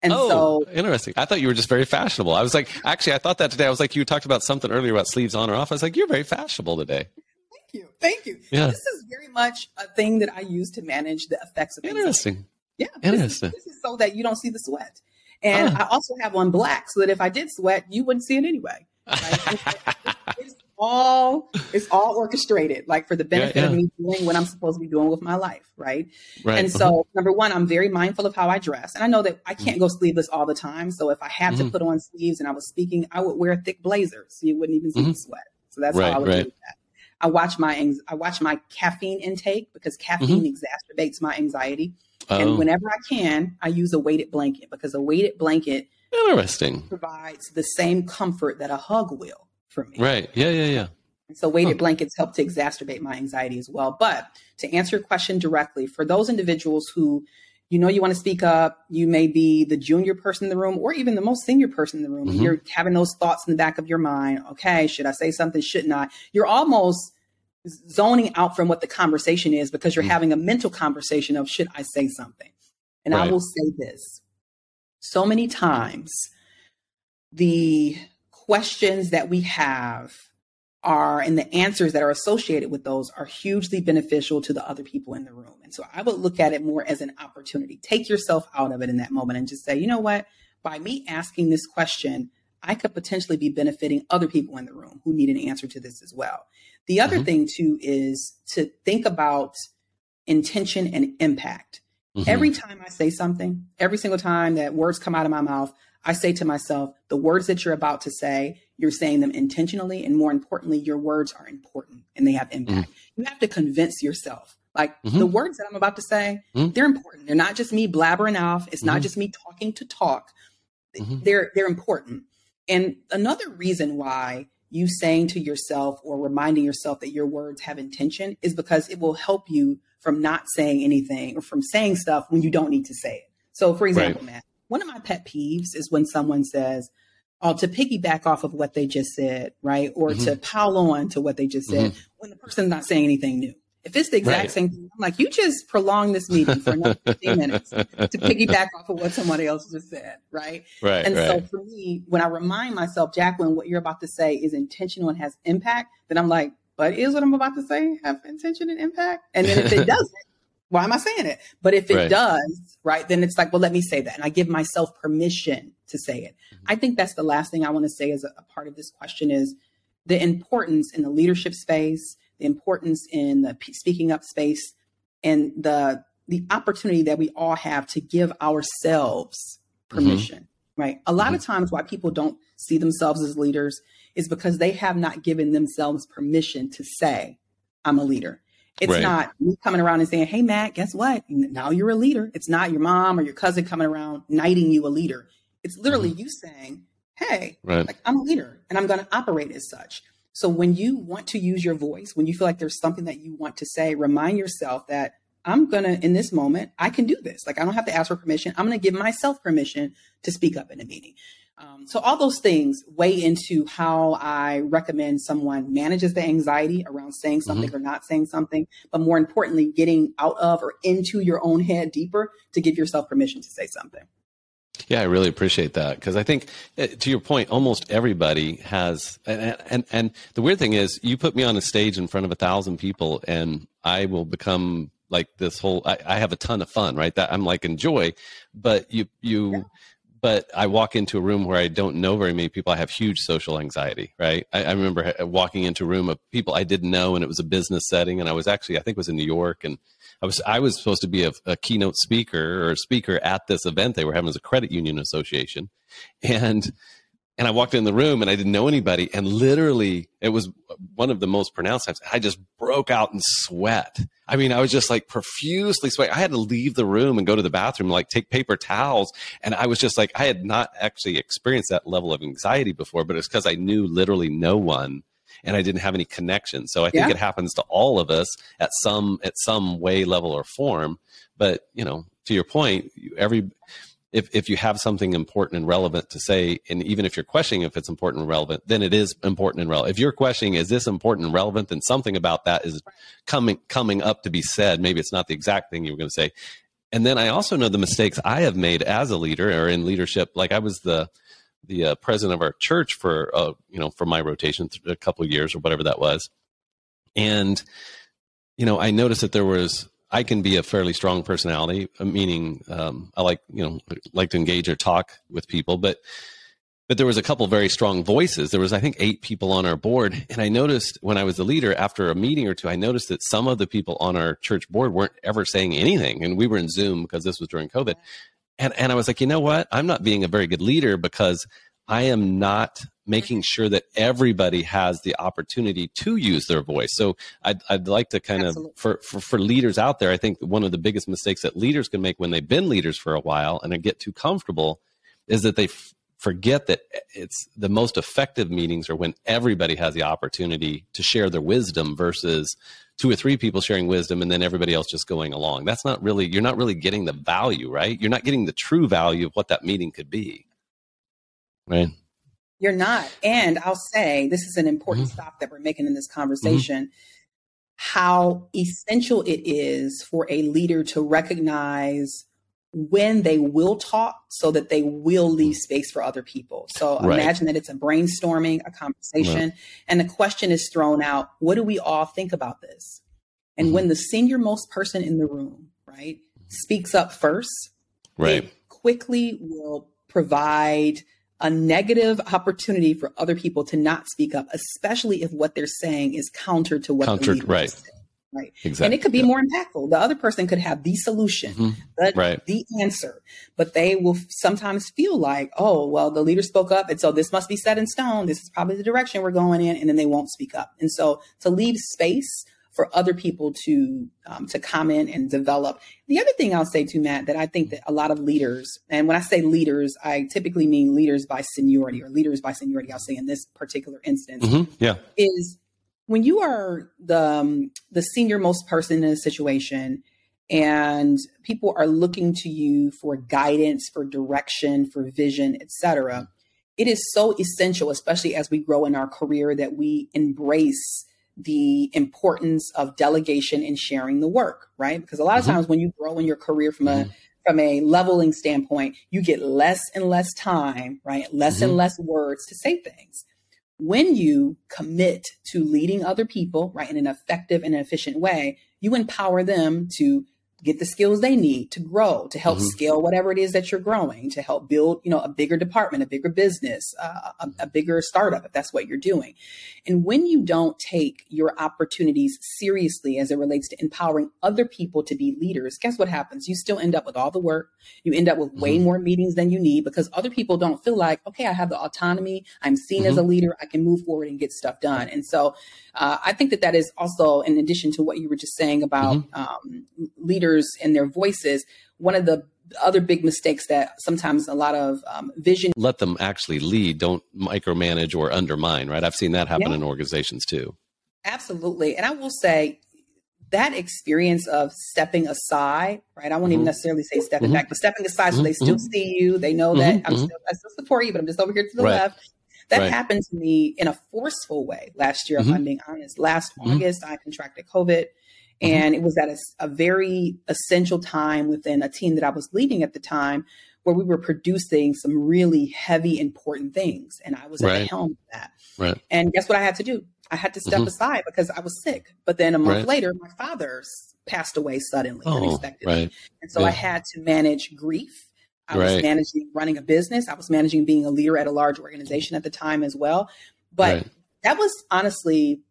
And oh, so interesting. I thought you were just very fashionable. I was like, actually, I thought that today. I was like, you talked about something earlier about sleeves on or off. I was like, you're very fashionable today Thank you. Thank you. Yeah. This is very much a thing that I use to manage the effects of Interesting. Yeah. Interesting. This is, this is, so that you don't see the sweat. And I also have on black so that if I did sweat, you wouldn't see it anyway. Right? it's all it's all orchestrated, like for the benefit yeah, yeah. of me doing what I'm supposed to be doing with my life, right? right. And so, uh-huh. number one, I'm very mindful of how I dress, and I know that I can't mm-hmm. go sleeveless all the time. So if I had mm-hmm. to put on sleeves and I was speaking, I would wear a thick blazer so you wouldn't even see mm-hmm. the sweat. So that's right, how I would right. do that. I watch my I watch my caffeine intake because caffeine mm-hmm. exacerbates my anxiety. Oh. And whenever I can, I use a weighted blanket because a weighted blanket interesting provides the same comfort that a hug will for me. Right. Yeah, yeah, yeah. And so weighted huh. blankets help to exacerbate my anxiety as well. But to answer your question directly, for those individuals who you know you want to speak up you may be the junior person in the room or even the most senior person in the room mm-hmm. you're having those thoughts in the back of your mind okay should i say something shouldn't i you're almost zoning out from what the conversation is because you're mm-hmm. having a mental conversation of should i say something and right. i will say this so many times the questions that we have are and the answers that are associated with those are hugely beneficial to the other people in the room. And so I would look at it more as an opportunity. Take yourself out of it in that moment and just say, you know what? By me asking this question, I could potentially be benefiting other people in the room who need an answer to this as well. The other mm-hmm. thing too is to think about intention and impact. Mm-hmm. Every time I say something, every single time that words come out of my mouth, I say to myself, the words that you're about to say, you're saying them intentionally. And more importantly, your words are important and they have impact. Mm-hmm. You have to convince yourself. Like mm-hmm. the words that I'm about to say, mm-hmm. they're important. They're not just me blabbering off. It's not mm-hmm. just me talking to talk. Mm-hmm. They're they're important. And another reason why you saying to yourself or reminding yourself that your words have intention is because it will help you from not saying anything or from saying stuff when you don't need to say it. So, for example, right. Matt, one of my pet peeves is when someone says, oh, to piggyback off of what they just said, right? Or mm-hmm. to pile on to what they just said mm-hmm. when the person's not saying anything new. If it's the exact right. same thing, I'm like, you just prolonged this meeting for another 15 minutes to piggyback off of what somebody else just said, right? Right. And right. so for me, when I remind myself, Jacqueline, what you're about to say is intentional and has impact, then I'm like, but is what I'm about to say have intention and impact? And then if it doesn't, why am I saying it? But if it right. does, right, then it's like, well, let me say that. And I give myself permission to say it. Mm-hmm. I think that's the last thing I want to say as a, a part of this question is the importance in the leadership space the importance in the speaking up space and the the opportunity that we all have to give ourselves mm-hmm. permission mm-hmm. right a lot mm-hmm. of times why people don't see themselves as leaders is because they have not given themselves permission to say i'm a leader it's right. not me coming around and saying hey matt guess what now you're a leader it's not your mom or your cousin coming around knighting you a leader it's literally mm-hmm. you saying hey right. like, i'm a leader and i'm going to operate as such so when you want to use your voice, when you feel like there's something that you want to say, remind yourself that I'm going to, in this moment, I can do this. Like I don't have to ask for permission. I'm going to give myself permission to speak up in a meeting. Um, so all those things weigh into how I recommend someone manages the anxiety around saying something mm-hmm. or not saying something, but more importantly, getting out of or into your own head deeper to give yourself permission to say something. Yeah, I really appreciate that because I think, eh, to your point, almost everybody has. And, and and the weird thing is, you put me on a stage in front of a thousand people, and I will become like this whole. I, I have a ton of fun, right? That I'm like enjoy, but you you. Yeah. But I walk into a room where I don't know very many people. I have huge social anxiety, right? I, I remember walking into a room of people I didn't know, and it was a business setting, and I was actually, I think, it was in New York, and I was I was supposed to be a, a keynote speaker or a speaker at this event they were having as a credit union association, and and I walked in the room and I didn't know anybody, and literally it was one of the most pronounced times. I just broke out in sweat. I mean, I was just like profusely sweating. I had to leave the room and go to the bathroom, like take paper towels, and I was just like, I had not actually experienced that level of anxiety before, but it's because I knew literally no one and I didn't have any connection. So I think yeah. it happens to all of us at some at some way, level, or form. But you know, to your point, every if, if you have something important and relevant to say, and even if you're questioning if it's important and relevant, then it is important and relevant. If you're questioning, is this important and relevant, then something about that is coming coming up to be said. Maybe it's not the exact thing you were going to say. And then I also know the mistakes I have made as a leader or in leadership. Like I was the the uh, president of our church for uh, you know for my rotation a couple years or whatever that was, and you know I noticed that there was I can be a fairly strong personality, uh, meaning um, I like you know like to engage or talk with people, but but there was a couple very strong voices. There was I think eight people on our board, and I noticed when I was the leader after a meeting or two, I noticed that some of the people on our church board weren't ever saying anything, and we were in Zoom because this was during COVID. And, and I was like, you know what? I'm not being a very good leader because I am not making sure that everybody has the opportunity to use their voice. So I'd, I'd like to kind Absolutely. of, for, for, for leaders out there, I think one of the biggest mistakes that leaders can make when they've been leaders for a while and get too comfortable is that they f- forget that it's the most effective meetings are when everybody has the opportunity to share their wisdom versus two or three people sharing wisdom and then everybody else just going along. That's not really, you're not really getting the value, right? You're not getting the true value of what that meeting could be. Right. You're not. And I'll say this is an important mm-hmm. stop that we're making in this conversation. Mm-hmm. How essential it is for a leader to recognize when they will talk so that they will leave space for other people. So right. imagine that it's a brainstorming, a conversation, right. and the question is thrown out what do we all think about this? And mm-hmm. when the senior most person in the room, right, speaks up first, right. quickly will provide a negative opportunity for other people to not speak up, especially if what they're saying is counter to what counter, the right. Saying right? Exactly. And it could be yeah. more impactful. The other person could have the solution, mm-hmm. the, right. the answer, but they will sometimes feel like, oh, well, the leader spoke up, and so this must be set in stone. This is probably the direction we're going in, and then they won't speak up. And so to leave space for other people to um, to comment and develop. The other thing I'll say to Matt that I think that a lot of leaders, and when I say leaders, I typically mean leaders by seniority or leaders by seniority. I'll say in this particular instance, mm-hmm. yeah, is when you are the um, the senior most person in a situation and people are looking to you for guidance for direction for vision etc it is so essential especially as we grow in our career that we embrace the importance of delegation and sharing the work right because a lot of mm-hmm. times when you grow in your career from mm-hmm. a from a leveling standpoint you get less and less time right less mm-hmm. and less words to say things when you commit to leading other people, right, in an effective and efficient way, you empower them to get the skills they need to grow, to help mm-hmm. scale whatever it is that you're growing, to help build, you know, a bigger department, a bigger business, uh, a, a, bigger startup, if that's what you're doing. And when you don't take your opportunities seriously as it relates to empowering other people to be leaders, guess what happens? You still end up with all the work. You end up with mm-hmm. way more meetings than you need because other people don't feel like, okay, I have the autonomy. I'm seen mm-hmm. as a leader. I can move forward and get stuff done. And so uh, I think that that is also, in addition to what you were just saying about mm-hmm. um, leaders and their voices, one of the other big mistakes that sometimes a lot of um, vision let them actually lead don't micromanage or undermine right i've seen that happen yeah. in organizations too absolutely and i will say that experience of stepping aside right i won't mm-hmm. even necessarily say stepping mm-hmm. back but stepping aside so they mm-hmm. still see you they know that mm-hmm. I'm still, i still support you but i'm just over here to the right. left that right. happened to me in a forceful way last year, mm-hmm. if I'm being honest. Last mm-hmm. August, I contracted COVID, mm-hmm. And it was at a, a, very essential time within a team that I was leading at the time where we were producing some really heavy, important things. And I was right. at the helm of that. Right. And guess what I had to do? I had to step mm-hmm. aside because I was sick. But then a month right. later, my father passed away suddenly, oh, unexpectedly. And so yeah. I had to manage grief I right. was managing running a business. I was managing being a leader at a large organization at the time as well. But right. that was honestly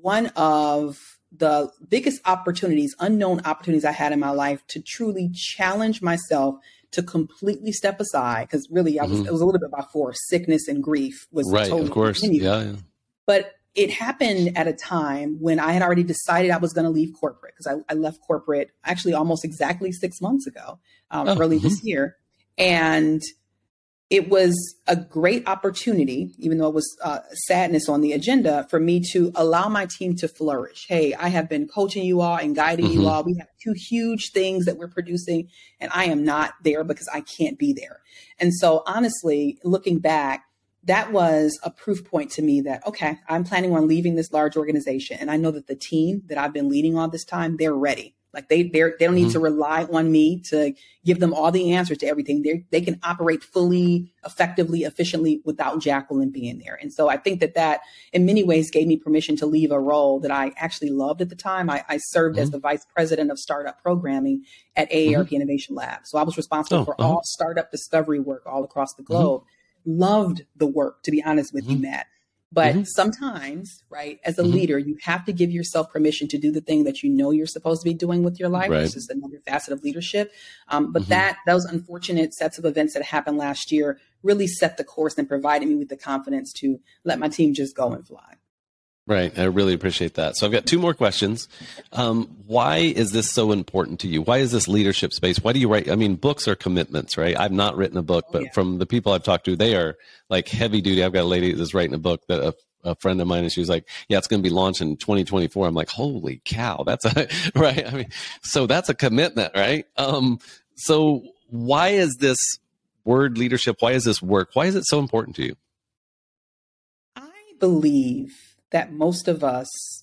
one of the biggest opportunities, unknown opportunities I had in my life to truly challenge myself to completely step aside. Because really, I was mm-hmm. it was a little bit by force. sickness and grief was right. Totally of course, yeah, yeah. But it happened at a time when I had already decided I was going to leave corporate because I, I, left corporate actually almost exactly six months ago, um, oh, early mm-hmm. this year. And it was a great opportunity, even though it was uh, sadness on the agenda, for me to allow my team to flourish. Hey, I have been coaching you all and guiding mm-hmm. you all. We have two huge things that we're producing, and I am not there because I can't be there. And so, honestly, looking back, that was a proof point to me that, okay, I'm planning on leaving this large organization. And I know that the team that I've been leading all this time, they're ready. Like they they they don't need mm-hmm. to rely on me to give them all the answers to everything. They they can operate fully, effectively, efficiently without Jacqueline being there. And so I think that that in many ways gave me permission to leave a role that I actually loved at the time. I, I served mm-hmm. as the vice president of startup programming at AARP mm-hmm. Innovation Lab. So I was responsible oh, for uh-huh. all startup discovery work all across the mm-hmm. globe. Loved the work, to be honest with you, mm-hmm. Matt. But mm-hmm. sometimes, right, as a mm-hmm. leader, you have to give yourself permission to do the thing that you know you're supposed to be doing with your life. Right. This is another facet of leadership. Um, but mm-hmm. that those unfortunate sets of events that happened last year really set the course and provided me with the confidence to let my team just go and fly. Right. I really appreciate that. So I've got two more questions. Um, why is this so important to you? Why is this leadership space? Why do you write? I mean, books are commitments, right? I've not written a book, but yeah. from the people I've talked to, they are like heavy duty. I've got a lady that's writing a book that a, a friend of mine, and she was like, yeah, it's going to be launched in 2024. I'm like, holy cow. That's a, right. I mean, so that's a commitment, right? Um, so why is this word leadership? Why is this work? Why is it so important to you? I believe that most of us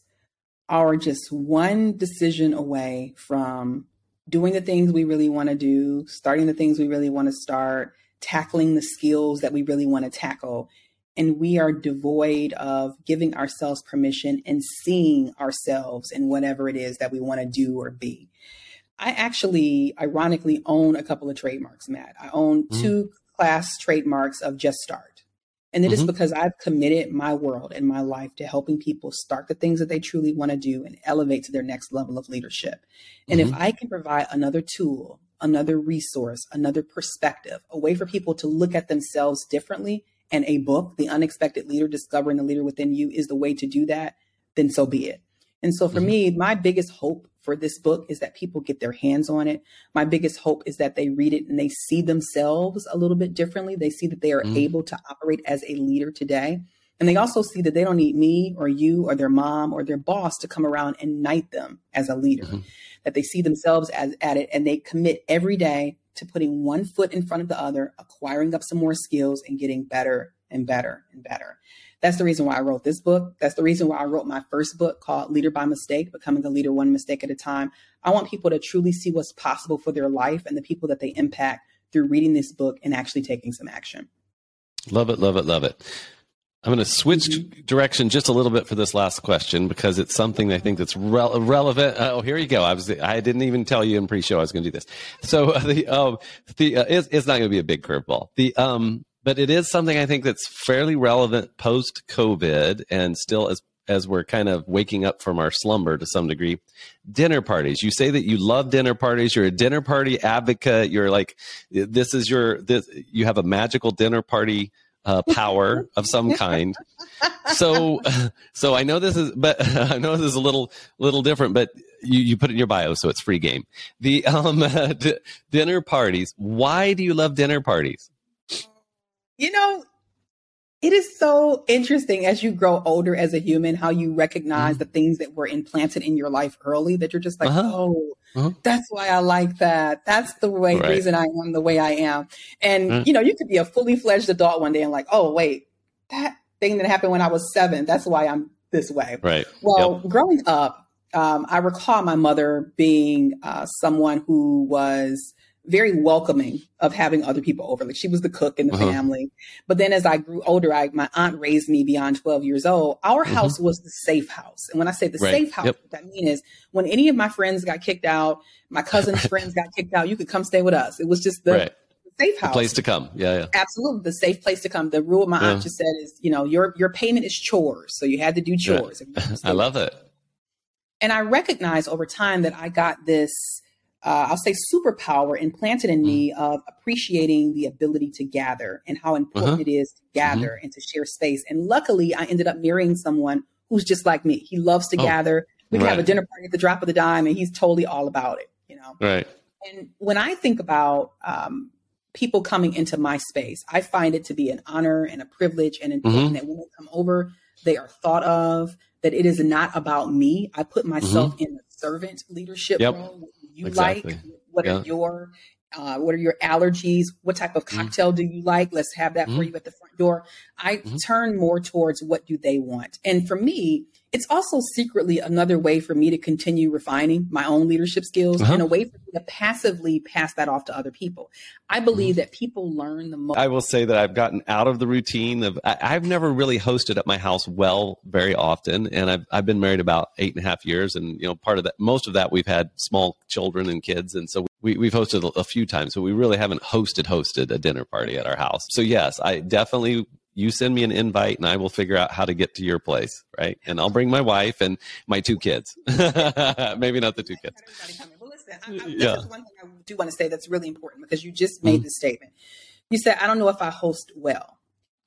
are just one decision away from doing the things we really want to do, starting the things we really want to start, tackling the skills that we really want to tackle. And we are devoid of giving ourselves permission and seeing ourselves in whatever it is that we want to do or be. I actually, ironically, own a couple of trademarks, Matt. I own mm. two class trademarks of Just Start. And it mm-hmm. is because I've committed my world and my life to helping people start the things that they truly want to do and elevate to their next level of leadership. And mm-hmm. if I can provide another tool, another resource, another perspective, a way for people to look at themselves differently, and a book, The Unexpected Leader Discovering the Leader Within You, is the way to do that, then so be it. And so for mm-hmm. me, my biggest hope for this book is that people get their hands on it. My biggest hope is that they read it and they see themselves a little bit differently. They see that they are mm. able to operate as a leader today, And they also see that they don't need me or you or their mom or their boss to come around and knight them as a leader, mm-hmm. that they see themselves as at it and they commit every day to putting one foot in front of the other, acquiring up some more skills and getting better and better and better. That's the reason why I wrote this book. That's the reason why I wrote my first book called Leader by Mistake, Becoming a Leader One Mistake at a Time. I want people to truly see what's possible for their life and the people that they impact through reading this book and actually taking some action. Love it, love it, love it. I'm going to switch mm-hmm. direction just a little bit for this last question because it's something I think that's re- relevant. Uh, oh, here you go. I was I didn't even tell you in pre-show I was going to do this. So uh, the um, the uh, it's, it's, not going to be a big curveball. The um, but it is something I think that's fairly relevant post COVID and still as as we're kind of waking up from our slumber to some degree. Dinner parties. You say that you love dinner parties. You're a dinner party advocate. You're like this is your this you have a magical dinner party uh, power of some kind. So, so I know this is, but I know this is a little, little different. But you, you put it in your bio, so it's free game. The um, d- dinner parties. Why do you love dinner parties? You know, it is so interesting as you grow older as a human how you recognize mm-hmm. the things that were implanted in your life early that you're just like, uh-huh. oh, uh-huh. that's why I like that. That's the way right. reason I am the way I am. And mm-hmm. you know, you could be a fully fledged adult one day and like, oh wait, that thing that happened when I was seven, that's why I'm this way. Right. Well, yep. growing up, um, I recall my mother being uh, someone who was very welcoming of having other people over. Like she was the cook in the uh-huh. family. But then as I grew older, I, my aunt raised me beyond 12 years old. Our mm-hmm. house was the safe house. And when I say the right. safe house, yep. what that mean is when any of my friends got kicked out, my cousin's friends got kicked out, you could come stay with us. It was just the, right. safe house. The place to come. Yeah, yeah. Absolutely. The safe place to come. The rule my yeah. aunt just said is, you know, your your payment is chores. So you had to do chores. I love it. And I recognized over time that I got this uh, I'll say superpower implanted in me mm-hmm. of appreciating the ability to gather and how important uh-huh. it is to gather mm-hmm. and to share space. And luckily, I ended up marrying someone who's just like me. He loves to oh, gather. We can right. have a dinner party at the drop of the dime, and he's totally all about it. You know, right? And when I think about um, people coming into my space, I find it to be an honor and a privilege and important mm-hmm. that when they come over, they are thought of. That it is not about me. I put myself mm-hmm. in the servant leadership yep. role you exactly. like, what yeah. are your uh, what are your allergies? What type of mm-hmm. cocktail mm. do you like? Let's have that mm. for you at the front door. I mm-hmm. turn more towards what do they want. And for me, it's also secretly another way for me to continue refining my own leadership skills uh-huh. and a way for me to passively pass that off to other people. I believe mm-hmm. that people learn the most. I will say that I've gotten out of the routine of, I, have never really hosted at my house well very often. And I've, I've been married about eight and a half years. And, you know, part of that, most of that we've had small children and kids. And so we, we've hosted a, a few times, but we really haven't hosted, hosted a dinner party at our house. So yes, I definitely you send me an invite and I will figure out how to get to your place, right? And I'll bring my wife and my two kids. Maybe not the two kids. Well, listen, I, I, yeah. one thing I do want to say that's really important because you just made mm-hmm. the statement. You said, I don't know if I host well.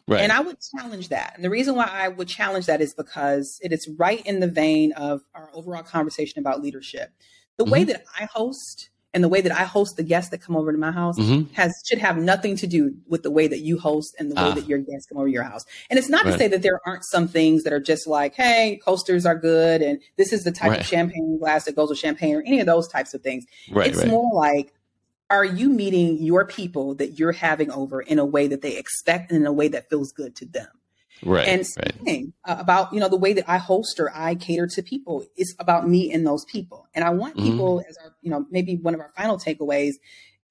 Right. And I would challenge that. And the reason why I would challenge that is because it is right in the vein of our overall conversation about leadership. The mm-hmm. way that I host and the way that I host the guests that come over to my house mm-hmm. has should have nothing to do with the way that you host and the way ah. that your guests come over to your house. And it's not right. to say that there aren't some things that are just like, hey, coasters are good, and this is the type right. of champagne glass that goes with champagne, or any of those types of things. Right, it's more like, are you meeting your people that you're having over in a way that they expect and in a way that feels good to them? Right. And right. Uh, about, you know, the way that I host or I cater to people is about me and those people. And I want mm-hmm. people as our, you know, maybe one of our final takeaways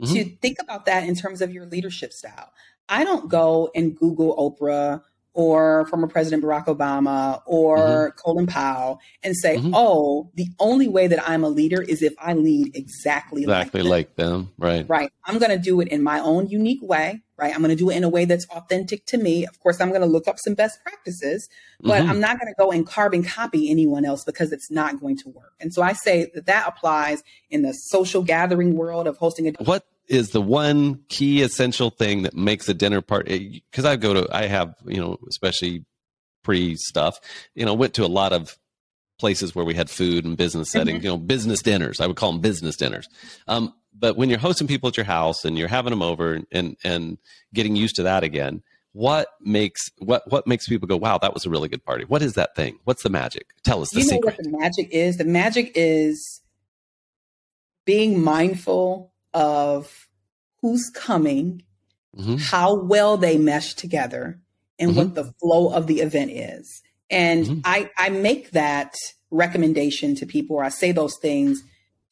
mm-hmm. to think about that in terms of your leadership style. I don't go and Google Oprah or former President Barack Obama or mm-hmm. Colin Powell and say, mm-hmm. oh, the only way that I'm a leader is if I lead exactly, exactly like, them. like them. Right. Right. I'm going to do it in my own unique way. Right. I'm going to do it in a way that's authentic to me. Of course, I'm going to look up some best practices, but mm-hmm. I'm not going to go and carbon copy anyone else because it's not going to work. And so I say that that applies in the social gathering world of hosting a. What is the one key essential thing that makes a dinner party because i go to i have you know especially pre stuff you know went to a lot of places where we had food and business settings mm-hmm. you know business dinners i would call them business dinners um, but when you're hosting people at your house and you're having them over and and getting used to that again what makes what what makes people go, wow, that was a really good party? What is that thing? What's the magic? Tell us the you know secret. what the magic is? The magic is being mindful of who's coming, mm-hmm. how well they mesh together, and mm-hmm. what the flow of the event is. And mm-hmm. I, I make that recommendation to people, or I say those things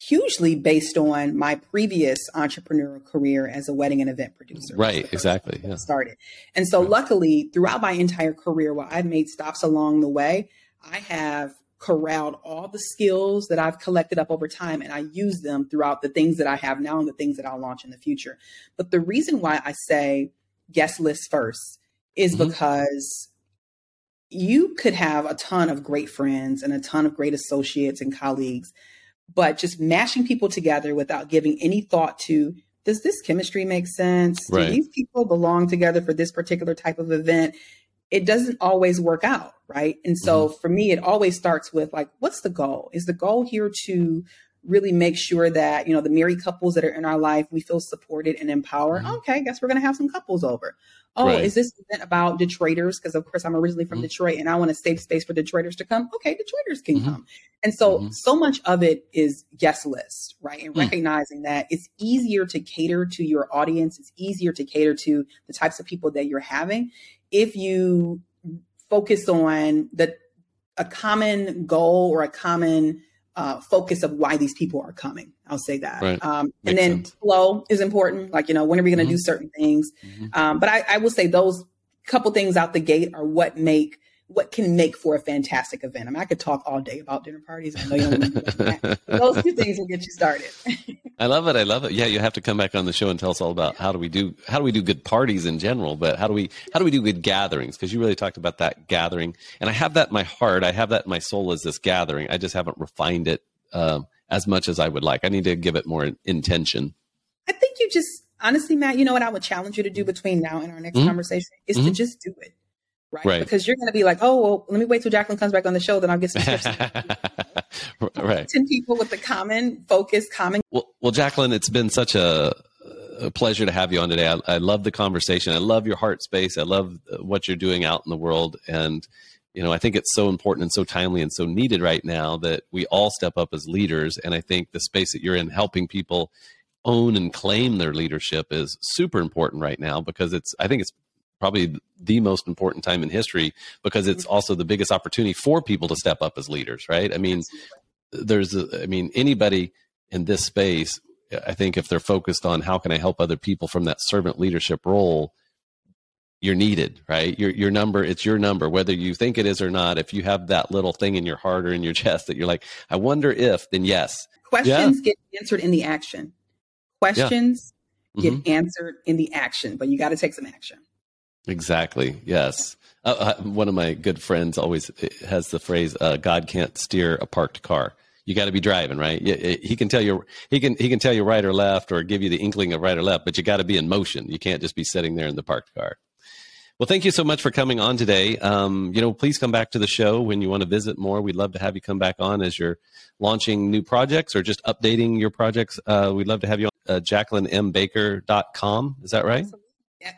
hugely based on my previous entrepreneurial career as a wedding and event producer. Right, exactly. Yeah. Started. And so, luckily, throughout my entire career, while I've made stops along the way, I have corralled all the skills that I've collected up over time and I use them throughout the things that I have now and the things that I'll launch in the future. But the reason why I say guest list first is mm-hmm. because you could have a ton of great friends and a ton of great associates and colleagues, but just mashing people together without giving any thought to does this chemistry make sense? Right. Do these people belong together for this particular type of event? It doesn't always work out, right? And so mm-hmm. for me, it always starts with like, what's the goal? Is the goal here to really make sure that you know the married couples that are in our life we feel supported and empowered mm-hmm. okay I guess we're going to have some couples over oh right. is this event about detroiters because of course i'm originally from mm-hmm. detroit and i want a safe space for detroiters to come okay detroiters can mm-hmm. come and so mm-hmm. so much of it is guest list right and mm. recognizing that it's easier to cater to your audience it's easier to cater to the types of people that you're having if you focus on the a common goal or a common uh, focus of why these people are coming. I'll say that. Right. Um, and then sense. flow is important. Like, you know, when are we going to mm-hmm. do certain things? Mm-hmm. Um, but I, I will say those couple things out the gate are what make what can make for a fantastic event. I mean, I could talk all day about dinner parties. I know you that. Those two things will get you started. I love it. I love it. Yeah, you have to come back on the show and tell us all about how do we do how do we do good parties in general, but how do we how do we do good gatherings? Because you really talked about that gathering, and I have that in my heart. I have that in my soul as this gathering. I just haven't refined it um, as much as I would like. I need to give it more intention. I think you just honestly, Matt. You know what I would challenge you to do between now and our next mm-hmm. conversation is mm-hmm. to just do it right? right? Because you're going to be like, oh, well, let me wait till Jacqueline comes back on the show, then I'll get some tips. right. Ten people with the common focus, common. Well, well, Jacqueline, it's been such a, a pleasure to have you on today. I, I, love the conversation. I love your heart space. I love uh, what you're doing out in the world, and you know, I think it's so important and so timely and so needed right now that we all step up as leaders. And I think the space that you're in, helping people own and claim their leadership is super important right now because it's i think it's probably the most important time in history because it's mm-hmm. also the biggest opportunity for people to step up as leaders, right? I mean, there's, a, I mean, anybody in this space, I think if they're focused on how can I help other people from that servant leadership role, you're needed, right? Your your number, it's your number, whether you think it is or not. If you have that little thing in your heart or in your chest that you're like, I wonder if, then yes. Questions yeah. get answered in the action. Questions yeah. mm-hmm. get answered in the action, but you got to take some action. Exactly. Yes. Uh, uh, one of my good friends always uh, has the phrase, uh, "God can't steer a parked car." You got to be driving, right? He can tell you he can he can tell you right or left, or give you the inkling of right or left, but you got to be in motion. You can't just be sitting there in the parked car. Well, thank you so much for coming on today. Um, you know, please come back to the show when you want to visit more. We'd love to have you come back on as you're launching new projects or just updating your projects. Uh, we'd love to have you on uh, JacquelineMBaker.com. Is that right?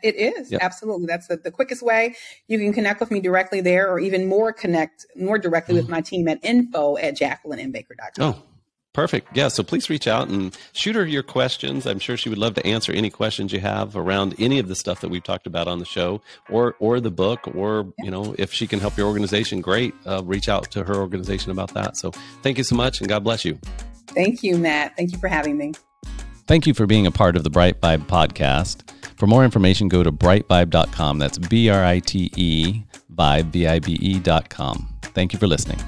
It is yep. absolutely. That's the, the, quickest way. You can connect with me directly there, or even more connect more directly mm with my team at info at jacquelinembaker.com. Oh, perfect. Yeah. So please reach out and shoot her your questions. I'm sure she would love to answer any questions you have around any of the stuff that we've talked about on the show, or or the book, or you know, if she can help your organization, great. Uh, reach out to her organization about that. So thank you so much, and God bless you. Thank you, Matt. Thank you for having me. Thank you for being a part of the Brite Vibe podcast. For more information, go to britevibe.com. That's B R I T E vibe, V I B E.com. Thank you for listening.